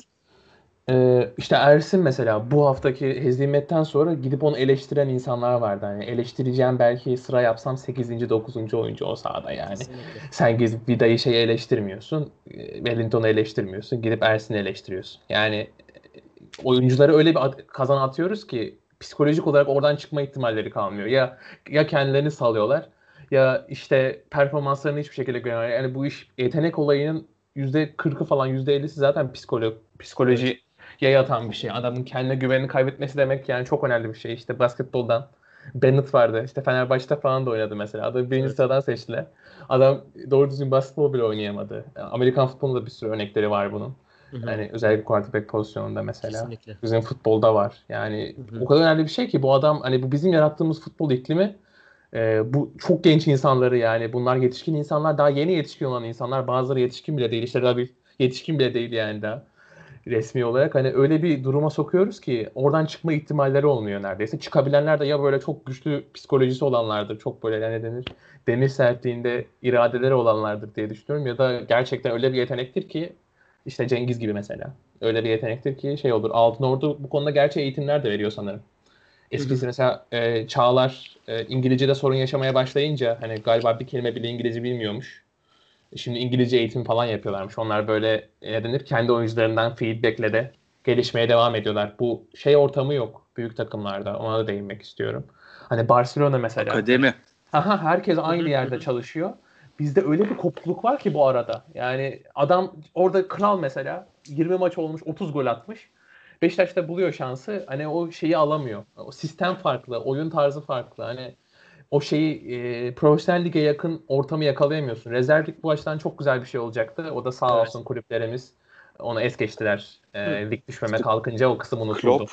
Ee, işte Ersin mesela bu haftaki hezimetten sonra gidip onu eleştiren insanlar vardı. Hani eleştireceğim belki sıra yapsam 8. 9. oyuncu o sahada yani. kesinlikle. Sen gidip Vida'yı şey eleştirmiyorsun. e, Wellington'u eleştirmiyorsun. Gidip Ersin'i eleştiriyorsun. Yani e, oyuncuları öyle bir kazan atıyoruz ki psikolojik olarak oradan çıkma ihtimalleri kalmıyor. Ya ya kendilerini salıyorlar ya işte performanslarını hiçbir şekilde göremiyorlar. Yani bu iş yetenek olayının %40'ı falan %50'si zaten psikolo psikolojiye yatan bir şey. Adamın kendine güvenini kaybetmesi demek yani çok önemli bir şey. İşte basketboldan Bennett vardı. İşte Fenerbahçe'de falan da oynadı mesela. Adamı birinci Evet. sıradan seçtiler. Adam doğru düzgün basketbol bile oynayamadı. Amerikan futbolunda da bir sürü örnekleri var bunun. Hı hı. Yani özellikle quarterback pozisyonunda mesela. Kesinlikle. Bizim futbolda var. Yani hı hı. o kadar önemli bir şey ki bu adam hani bu bizim yarattığımız futbol iklimi e, bu çok genç insanları yani bunlar yetişkin insanlar daha yeni yetişkin olan insanlar bazıları yetişkin bile değil işte daha bir yetişkin bile değil yani daha resmi olarak hani öyle bir duruma sokuyoruz ki oradan çıkma ihtimalleri olmuyor neredeyse. Çıkabilenler de ya böyle çok güçlü psikolojisi olanlardır. Çok böyle ne denir? Demir sertliğinde iradeleri olanlardır diye düşünüyorum. Ya da gerçekten öyle bir yetenektir ki işte Cengiz gibi mesela. Öyle bir yetenektir ki şey olur. Altın Ordu bu konuda gerçi eğitimler de veriyor sanırım. Eskisi mesela e, Çağlar e, İngilizce'de sorun yaşamaya başlayınca hani galiba bir kelime bile İngilizce bilmiyormuş. Şimdi İngilizce eğitim falan yapıyorlarmış. Onlar böyle denir kendi oyuncularından feedbackle de gelişmeye devam ediyorlar. Bu şey ortamı yok büyük takımlarda. Ona da değinmek istiyorum. Hani Barcelona mesela. Akademi. Aha, herkes aynı yerde çalışıyor. Bizde öyle bir kopukluk var ki bu arada. Yani adam orada kral mesela 20 maç olmuş 30 gol atmış. Beşiktaş'ta buluyor şansı. Hani o şeyi alamıyor. O sistem farklı, oyun tarzı farklı. Hani o şeyi e, profesyonel lige yakın ortamı yakalayamıyorsun. Rezervlik bu açıdan çok güzel bir şey olacaktı. O da sağ evet. olsun kulüplerimiz onu es geçtiler. E, lig düşmeme kalkınca o kısım unutuldu. Klopp,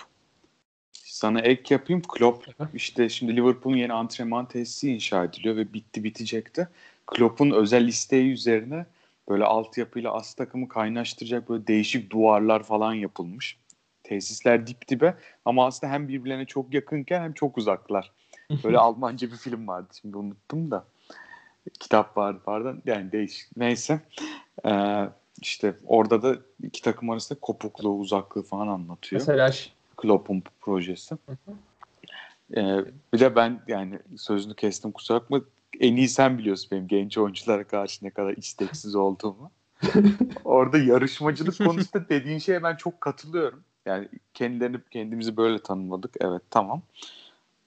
sana ek yapayım. Klopp işte şimdi Liverpool'un yeni antrenman tesisi inşa ediliyor ve bitti bitecekti. Klopp'un özel isteği üzerine böyle altyapıyla as takımı kaynaştıracak böyle değişik duvarlar falan yapılmış. Tesisler dip dibe ama aslında hem birbirlerine çok yakınken hem çok uzaklar. Böyle Almanca bir film vardı şimdi unuttum da. Kitap vardı pardon. Yani değişik. Neyse. Ee, işte orada da iki takım arasında kopukluğu, uzaklığı falan anlatıyor. Mesela Klopp'un projesi. Ee, bir de ben yani sözünü kestim kusura bakma. En iyi sen biliyorsun benim genç oyunculara karşı ne kadar isteksiz olduğumu. Orada yarışmacılık konusunda dediğin şeye ben çok katılıyorum. Yani kendilerini kendimizi böyle tanımladık. Evet tamam.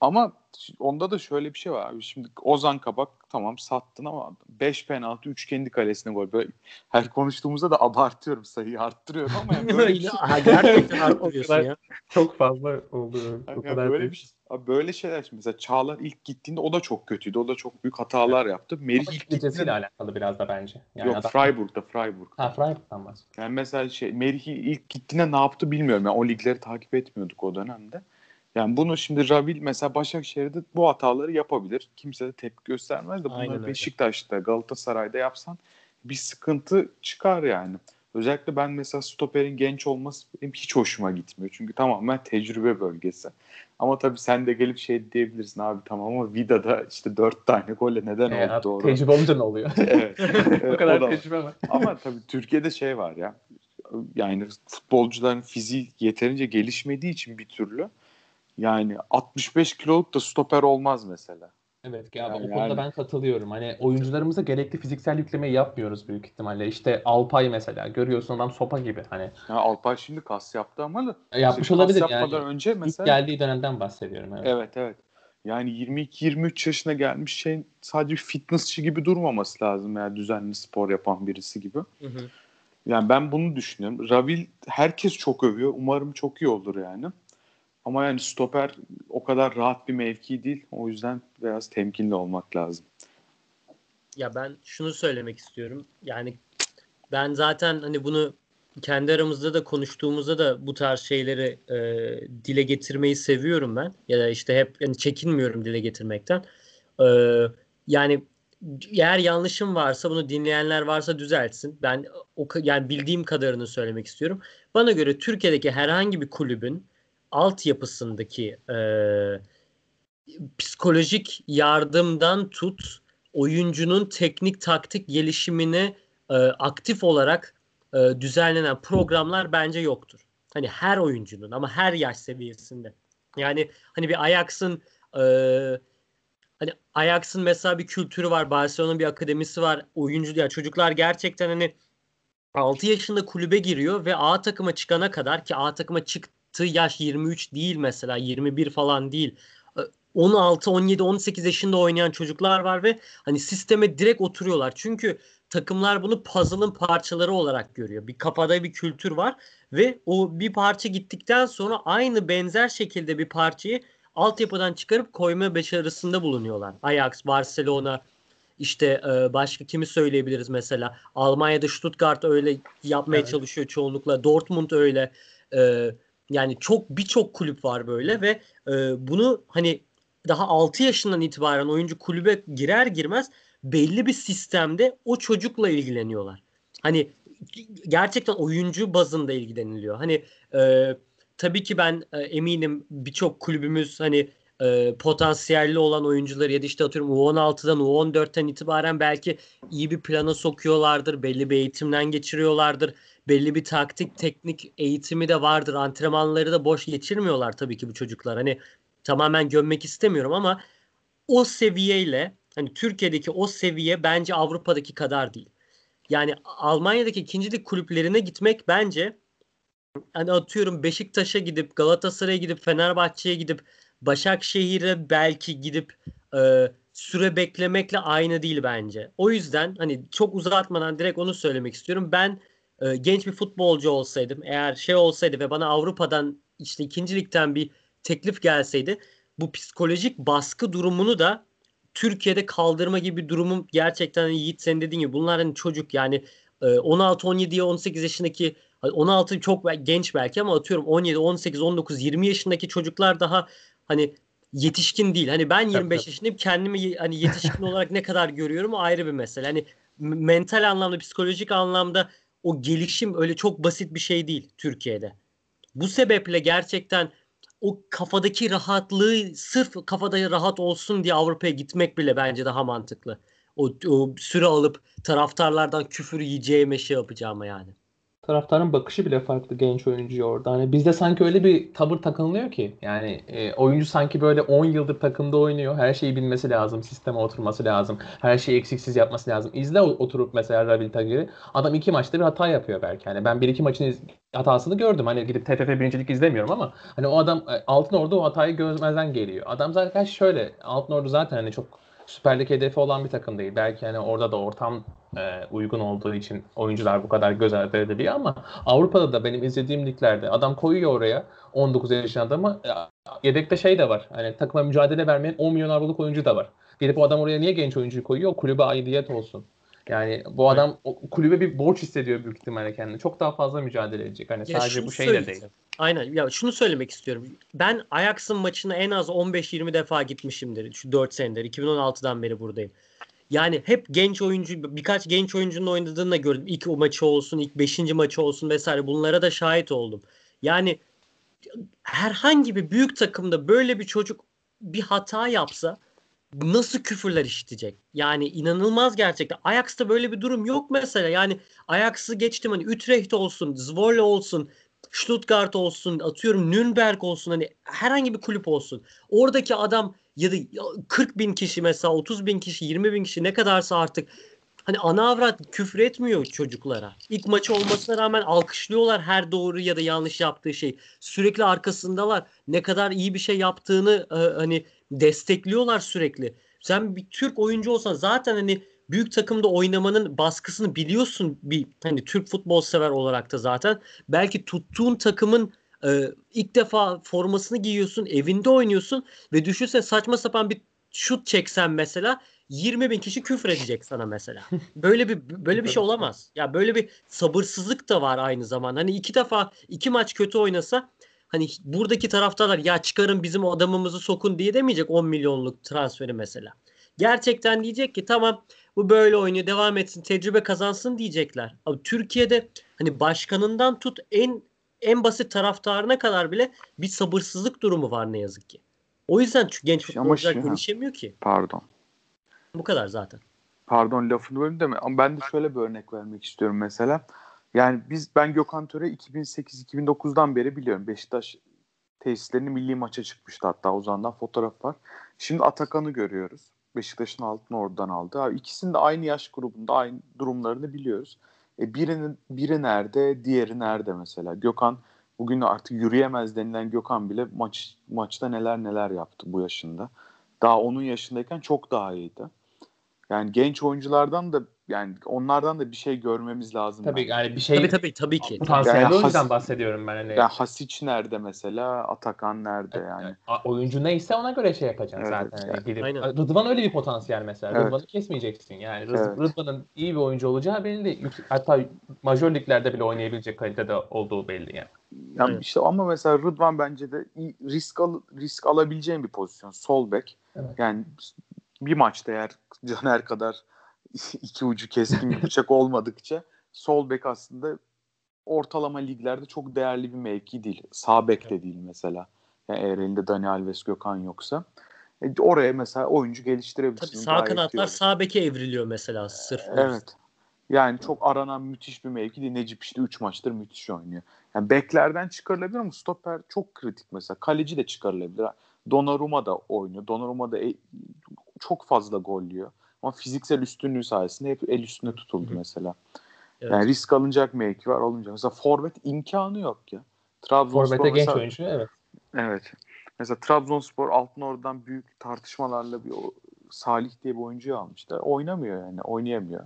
Ama onda da şöyle bir şey var abi. Şimdi Ozan Kabak tamam sattın ama 5 penaltı 3 kendi kalesine gol. Böyle her konuştuğumuzda da abartıyorum sayıyı arttırıyorum ama yani böyle bir şey. Gerçekten arttırıyorsun ya. Çok fazla oluyor. Yani o kadar böyle bir şey. Abi böyle şeyler şimdi mesela Çağlar ilk gittiğinde o da çok kötüydü. O da çok büyük hatalar yaptı. Merih ilk gittiğinde alakalı biraz da bence. Yani Yok adam... Freiburg'da Freiburg. Ha Freiburg'dan bahsediyorum. Yani mesela şey Merih ilk gittiğinde ne yaptı bilmiyorum. Yani o ligleri takip etmiyorduk o dönemde. Yani bunu şimdi Ravil mesela Başakşehir'de bu hataları yapabilir. Kimse de tepki göstermez de bunları Beşiktaş'ta, Galatasaray'da yapsan bir sıkıntı çıkar yani. Özellikle ben mesela stoperin genç olması benim hiç hoşuma gitmiyor. Çünkü tamamen tecrübe bölgesi. Ama tabii sen de gelip şey diyebilirsin abi tamam ama Vida'da işte dört tane golle neden e, oldu doğru. Tecrübe olunca ne oluyor? evet. o kadar o tecrübe var. Ama tabii Türkiye'de şey var ya yani futbolcuların fiziği yeterince gelişmediği için bir türlü yani 65 kiloluk da stoper olmaz mesela. Evet ya yani, o konuda yani... ben katılıyorum. Hani oyuncularımıza gerekli fiziksel yüklemeyi yapmıyoruz büyük ihtimalle. İşte Alpay mesela görüyorsun adam sopa gibi hani. Ya Alpay şimdi kas yaptı ama da e, yapmış olabilir yani. önce mesela. İlk geldiği dönemden bahsediyorum. Evet evet. evet. Yani 22-23 yaşına gelmiş şey sadece fitnessçi gibi durmaması lazım yani düzenli spor yapan birisi gibi. Hı hı. Yani ben bunu düşünüyorum. Ravil herkes çok övüyor. Umarım çok iyi olur yani. Ama yani stoper o kadar rahat bir mevki değil. O yüzden biraz temkinli olmak lazım. Ya ben şunu söylemek istiyorum. Yani ben zaten hani bunu kendi aramızda da konuştuğumuzda da bu tarz şeyleri e, dile getirmeyi seviyorum ben. Ya da işte hep yani çekinmiyorum dile getirmekten. E, yani eğer yanlışım varsa bunu dinleyenler varsa düzeltsin. Ben o yani bildiğim kadarını söylemek istiyorum. Bana göre Türkiye'deki herhangi bir kulübün altyapısındaki e, psikolojik yardımdan tut oyuncunun teknik taktik gelişimine e, aktif olarak e, düzenlenen programlar bence yoktur. Hani her oyuncunun ama her yaş seviyesinde. Yani hani bir Ajax'ın e, hani Ajax'ın mesela bir kültürü var. Barcelona'nın bir akademisi var. Oyuncu ya çocuklar gerçekten hani 6 yaşında kulübe giriyor ve A takıma çıkana kadar ki A takıma çık yaptığı yaş 23 değil mesela 21 falan değil. 16, 17, 18 yaşında oynayan çocuklar var ve hani sisteme direkt oturuyorlar. Çünkü takımlar bunu puzzle'ın parçaları olarak görüyor. Bir kafada bir kültür var ve o bir parça gittikten sonra aynı benzer şekilde bir parçayı altyapıdan çıkarıp koyma başarısında bulunuyorlar. Ajax, Barcelona, İşte e, başka kimi söyleyebiliriz mesela? Almanya'da Stuttgart öyle yapmaya evet. çalışıyor çoğunlukla. Dortmund öyle. E, yani çok birçok kulüp var böyle ve e, bunu hani daha 6 yaşından itibaren oyuncu kulübe girer girmez belli bir sistemde o çocukla ilgileniyorlar. Hani gerçekten oyuncu bazında ilgileniliyor. Hani e, tabii ki ben e, eminim birçok kulübümüz hani e, potansiyelli olan oyuncuları ya da işte atıyorum U16'dan U14'ten itibaren belki iyi bir plana sokuyorlardır. Belli bir eğitimden geçiriyorlardır. Belli bir taktik, teknik eğitimi de vardır. Antrenmanları da boş geçirmiyorlar tabii ki bu çocuklar. Hani tamamen gömmek istemiyorum ama o seviyeyle hani Türkiye'deki o seviye bence Avrupa'daki kadar değil. Yani Almanya'daki ikincilik kulüplerine gitmek bence hani atıyorum Beşiktaş'a gidip Galatasaray'a gidip Fenerbahçe'ye gidip Başakşehir'e belki gidip e, süre beklemekle aynı değil bence. O yüzden hani çok uzatmadan direkt onu söylemek istiyorum. Ben e, genç bir futbolcu olsaydım eğer şey olsaydı ve bana Avrupa'dan işte ikincilikten bir teklif gelseydi bu psikolojik baskı durumunu da Türkiye'de kaldırma gibi bir durumum gerçekten hani Yiğit sen dediğin gibi bunlar hani çocuk yani 16 17 18 yaşındaki 16 çok genç belki ama atıyorum 17 18 19 20 yaşındaki çocuklar daha hani yetişkin değil. Hani ben 25 tabii, yaşındayım. Kendimi hani yetişkin olarak ne kadar görüyorum o ayrı bir mesele. Hani mental anlamda, psikolojik anlamda o gelişim öyle çok basit bir şey değil Türkiye'de. Bu sebeple gerçekten o kafadaki rahatlığı sırf kafada rahat olsun diye Avrupa'ya gitmek bile bence daha mantıklı. O, o süre alıp taraftarlardan küfür yiyeceğime şey yapacağıma yani taraftarın bakışı bile farklı genç oyuncuya orada. Hani bizde sanki öyle bir tavır takınılıyor ki. Yani e, oyuncu sanki böyle 10 yıldır takımda oynuyor. Her şeyi bilmesi lazım. Sisteme oturması lazım. Her şeyi eksiksiz yapması lazım. İzle oturup mesela Rabil Tagir'i. Adam iki maçta bir hata yapıyor belki. Hani ben bir iki maçın hatasını gördüm. Hani gidip TFF birincilik izlemiyorum ama hani o adam e, Altın Ordu o hatayı gözmezden geliyor. Adam zaten şöyle Altın Ordu zaten hani çok Süper Lig hedefi olan bir takım değil. Belki hani orada da ortam e, uygun olduğu için oyuncular bu kadar göz ardı ediliyor ama Avrupa'da da benim izlediğim liglerde adam koyuyor oraya 19 yaşında adamı e, yedekte şey de var. Hani takıma mücadele vermeyen 10 milyon avroluk oyuncu da var. Gelip o adam oraya niye genç oyuncuyu koyuyor? Kulübe aidiyet olsun. Yani bu adam kulübe bir borç hissediyor büyük ihtimalle kendini. Çok daha fazla mücadele edecek. Hani ya sadece bu şeyle değil. Aynen. Ya şunu söylemek istiyorum. Ben Ajax'ın maçına en az 15-20 defa gitmişimdir. Şu 4 senedir. 2016'dan beri buradayım. Yani hep genç oyuncu, birkaç genç oyuncunun oynadığını da gördüm. İlk o maçı olsun, ilk beşinci maçı olsun vesaire. Bunlara da şahit oldum. Yani herhangi bir büyük takımda böyle bir çocuk bir hata yapsa nasıl küfürler işitecek? Yani inanılmaz gerçekten. Ajax'ta böyle bir durum yok mesela. Yani Ajax'ı geçtim hani Utrecht olsun, Zwolle olsun, Stuttgart olsun, atıyorum Nürnberg olsun hani herhangi bir kulüp olsun. Oradaki adam ya da 40 bin kişi mesela 30 bin kişi 20 bin kişi ne kadarsa artık hani ana avrat küfür etmiyor çocuklara. İlk maçı olmasına rağmen alkışlıyorlar her doğru ya da yanlış yaptığı şey. Sürekli arkasındalar. Ne kadar iyi bir şey yaptığını e, hani destekliyorlar sürekli. Sen bir Türk oyuncu olsan zaten hani büyük takımda oynamanın baskısını biliyorsun bir hani Türk futbol sever olarak da zaten. Belki tuttuğun takımın e, ilk defa formasını giyiyorsun, evinde oynuyorsun ve düşünse saçma sapan bir şut çeksen mesela 20 bin kişi küfür edecek sana mesela. Böyle bir böyle bir şey olamaz. Ya böyle bir sabırsızlık da var aynı zamanda. Hani iki defa iki maç kötü oynasa hani buradaki taraftarlar ya çıkarın bizim adamımızı sokun diye demeyecek 10 milyonluk transferi mesela. Gerçekten diyecek ki tamam bu böyle oynuyor devam etsin tecrübe kazansın diyecekler. Ama Türkiye'de hani başkanından tut en en basit taraftarına kadar bile bir sabırsızlık durumu var ne yazık ki. O yüzden genç futbolcular gelişemiyor ki. Pardon. Bu kadar zaten. Pardon lafını bölüm de mi? Ama ben de şöyle bir örnek vermek istiyorum mesela. Yani biz ben Gökhan Töre 2008-2009'dan beri biliyorum. Beşiktaş tesislerini milli maça çıkmıştı hatta o zamandan fotoğraf var. Şimdi Atakan'ı görüyoruz. Beşiktaş'ın altını oradan aldı. Abi ikisinin de aynı yaş grubunda aynı durumlarını biliyoruz. E birinin biri nerede, diğeri nerede mesela? Gökhan bugün artık yürüyemez denilen Gökhan bile maç maçta neler neler yaptı bu yaşında. Daha onun yaşındayken çok daha iyiydi. Yani genç oyunculardan da yani onlardan da bir şey görmemiz lazım. Tabii bence. yani bir şey Tabii tabii tabii ki. potansiyelli Yani oyuncudan has- bahsediyorum ben hani. Yani Hasic nerede mesela? Atakan nerede yani? A- oyuncu neyse ona göre şey yapacaksın Evet, zaten. yani. Gidip, Aynen. Rıdvan öyle bir potansiyel mesela. Evet. Rıdvan'ı kesmeyeceksin. Yani Rız- Evet. Rıdvan'ın iyi bir oyuncu olacağı belli. Hatta majör liglerde bile oynayabilecek kalitede olduğu belli yani. Yani Evet. işte ama mesela Rıdvan bence de risk al, risk alabileceğin bir pozisyon. Sol bek. Evet. Yani bir maçta eğer Caner kadar iki ucu keskin bir bıçak olmadıkça sol bek aslında ortalama liglerde çok değerli bir mevki değil. Sağ bek de değil mesela. Yani eğer elinde Dani Alves, Gökhan yoksa. E, oraya mesela oyuncu geliştirebilirsin. Tabii sağ kanatlar sağ beke evriliyor mesela sırf. Evet. Yani çok aranan müthiş bir mevki değil. Necip işte 3 maçtır müthiş oynuyor. Yani beklerden çıkarılabilir ama stoper çok kritik mesela. Kaleci de çıkarılabilir. Donnarumma da oynuyor. Donnarumma da e- çok fazla gol yiyor. Ama fiziksel üstünlüğü sayesinde hep el üstünde tutuldu mesela. Evet. Yani risk alınacak mevki var alınacak. Mesela forvet imkanı yok ya. Trabzonspor Forvet'e genç oyuncu evet. Evet. Mesela Trabzonspor altın oradan büyük tartışmalarla bir o, Salih diye bir oyuncuyu almıştı. Oynamıyor yani. Oynayamıyor.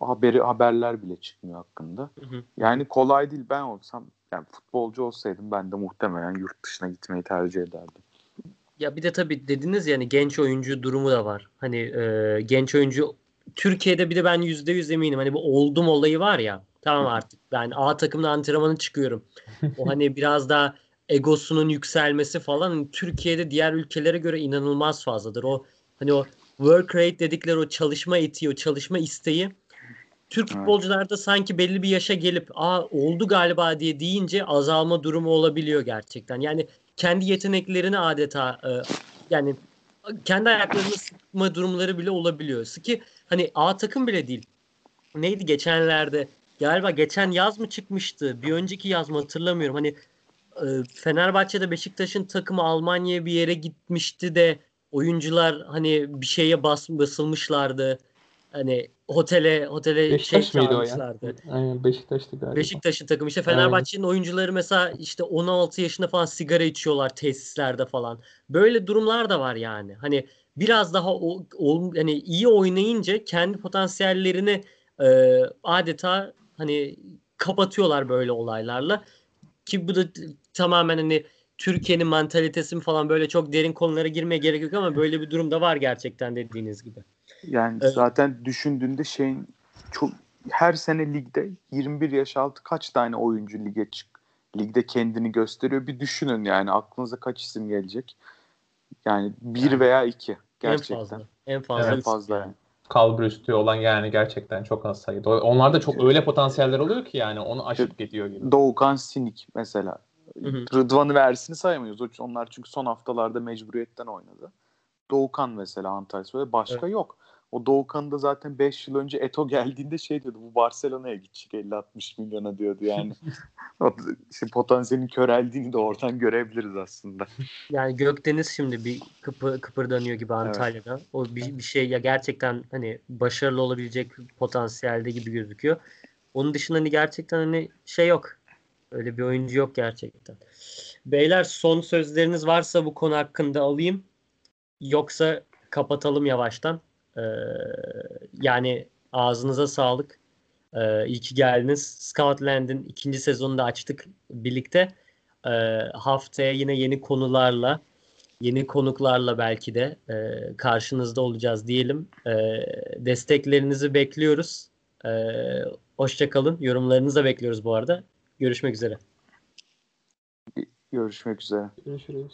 Haberi haberler bile çıkmıyor hakkında. Hı hı. Yani kolay değil. Ben olsam yani futbolcu olsaydım ben de muhtemelen yurt dışına gitmeyi tercih ederdim. Ya bir de tabii dediniz yani genç oyuncu durumu da var. Hani e, genç oyuncu Türkiye'de bir de ben yüzde yüz eminim. Hani bu oldum olayı var ya. Tamam artık ben A takımda antrenmanı çıkıyorum. O hani biraz daha egosunun yükselmesi falan hani Türkiye'de diğer ülkelere göre inanılmaz fazladır. O hani o work rate dedikleri o çalışma etiği, o çalışma isteği Türk futbolcularda sanki belli bir yaşa gelip aa oldu galiba diye deyince azalma durumu olabiliyor gerçekten. Yani kendi yeteneklerini adeta e, yani kendi ayaklarını sıkma durumları bile olabiliyor. Ki hani A takım bile değil. Neydi geçenlerde galiba geçen yaz mı çıkmıştı? Bir önceki yaz mı hatırlamıyorum. Hani e, Fenerbahçe'de Beşiktaş'ın takımı Almanya'ya bir yere gitmişti de oyuncular hani bir şeye bas, basılmışlardı. Hani otele otele Beşiktaş şey mıydı o ya? Aynen Beşiktaş'tı galiba. Beşiktaş'ın takımı işte Fenerbahçe'nin oyuncuları mesela işte 16 yaşında falan sigara içiyorlar tesislerde falan. Böyle durumlar da var yani. Hani biraz daha o, o hani iyi oynayınca kendi potansiyellerini e, adeta hani kapatıyorlar böyle olaylarla. Ki bu da tamamen hani Türkiye'nin mantalitesi mi falan böyle çok derin konulara girmeye gerek yok ama böyle bir durum da var gerçekten dediğiniz gibi. Yani Evet. zaten düşündüğünde şeyin çok her sene ligde 21 yaş altı kaç tane oyuncu lige çık ligde kendini gösteriyor bir düşünün yani aklınıza kaç isim gelecek. Yani bir Yani veya iki En gerçekten. fazla. En fazla. En isim fazla yani. kalbur üstü olan yani gerçekten çok az sayıda. Onlar da çok öyle potansiyeller oluyor ki yani onu aşıp gidiyor gibi. Doğukan Sinik mesela. Hı hı. Rıdvan'ı ve Ersin'i saymıyoruz. Onlar çünkü son haftalarda mecburiyetten oynadı. Doğukan mesela Antalyaspor başka Evet. yok. O Doğukan'ı da zaten 5 yıl önce Eto geldiğinde şey diyordu. Bu Barcelona'ya gidecek 50-60 milyona diyordu yani. O- işte potansiyelin köreldiğini de oradan görebiliriz aslında. Yani Gökdeniz şimdi bir kıpı, kıpırdanıyor gibi Antalya'da. O bir, bir şey ya gerçekten hani başarılı olabilecek potansiyelde gibi gözüküyor. Onun dışında hani gerçekten hani şey yok. Öyle bir oyuncu yok gerçekten. Beyler son sözleriniz varsa bu konu hakkında alayım. Yoksa kapatalım yavaştan. Ee, yani ağzınıza sağlık. Ee, iyi ki geldiniz. Scotland'in ikinci sezonunu da açtık birlikte. Ee, haftaya yine yeni konularla, yeni konuklarla belki de e, karşınızda olacağız diyelim. Ee, desteklerinizi bekliyoruz. Ee, hoşça kalın. Yorumlarınızı da bekliyoruz bu arada. Görüşmek üzere. Görüşmek üzere. Görüşürüz.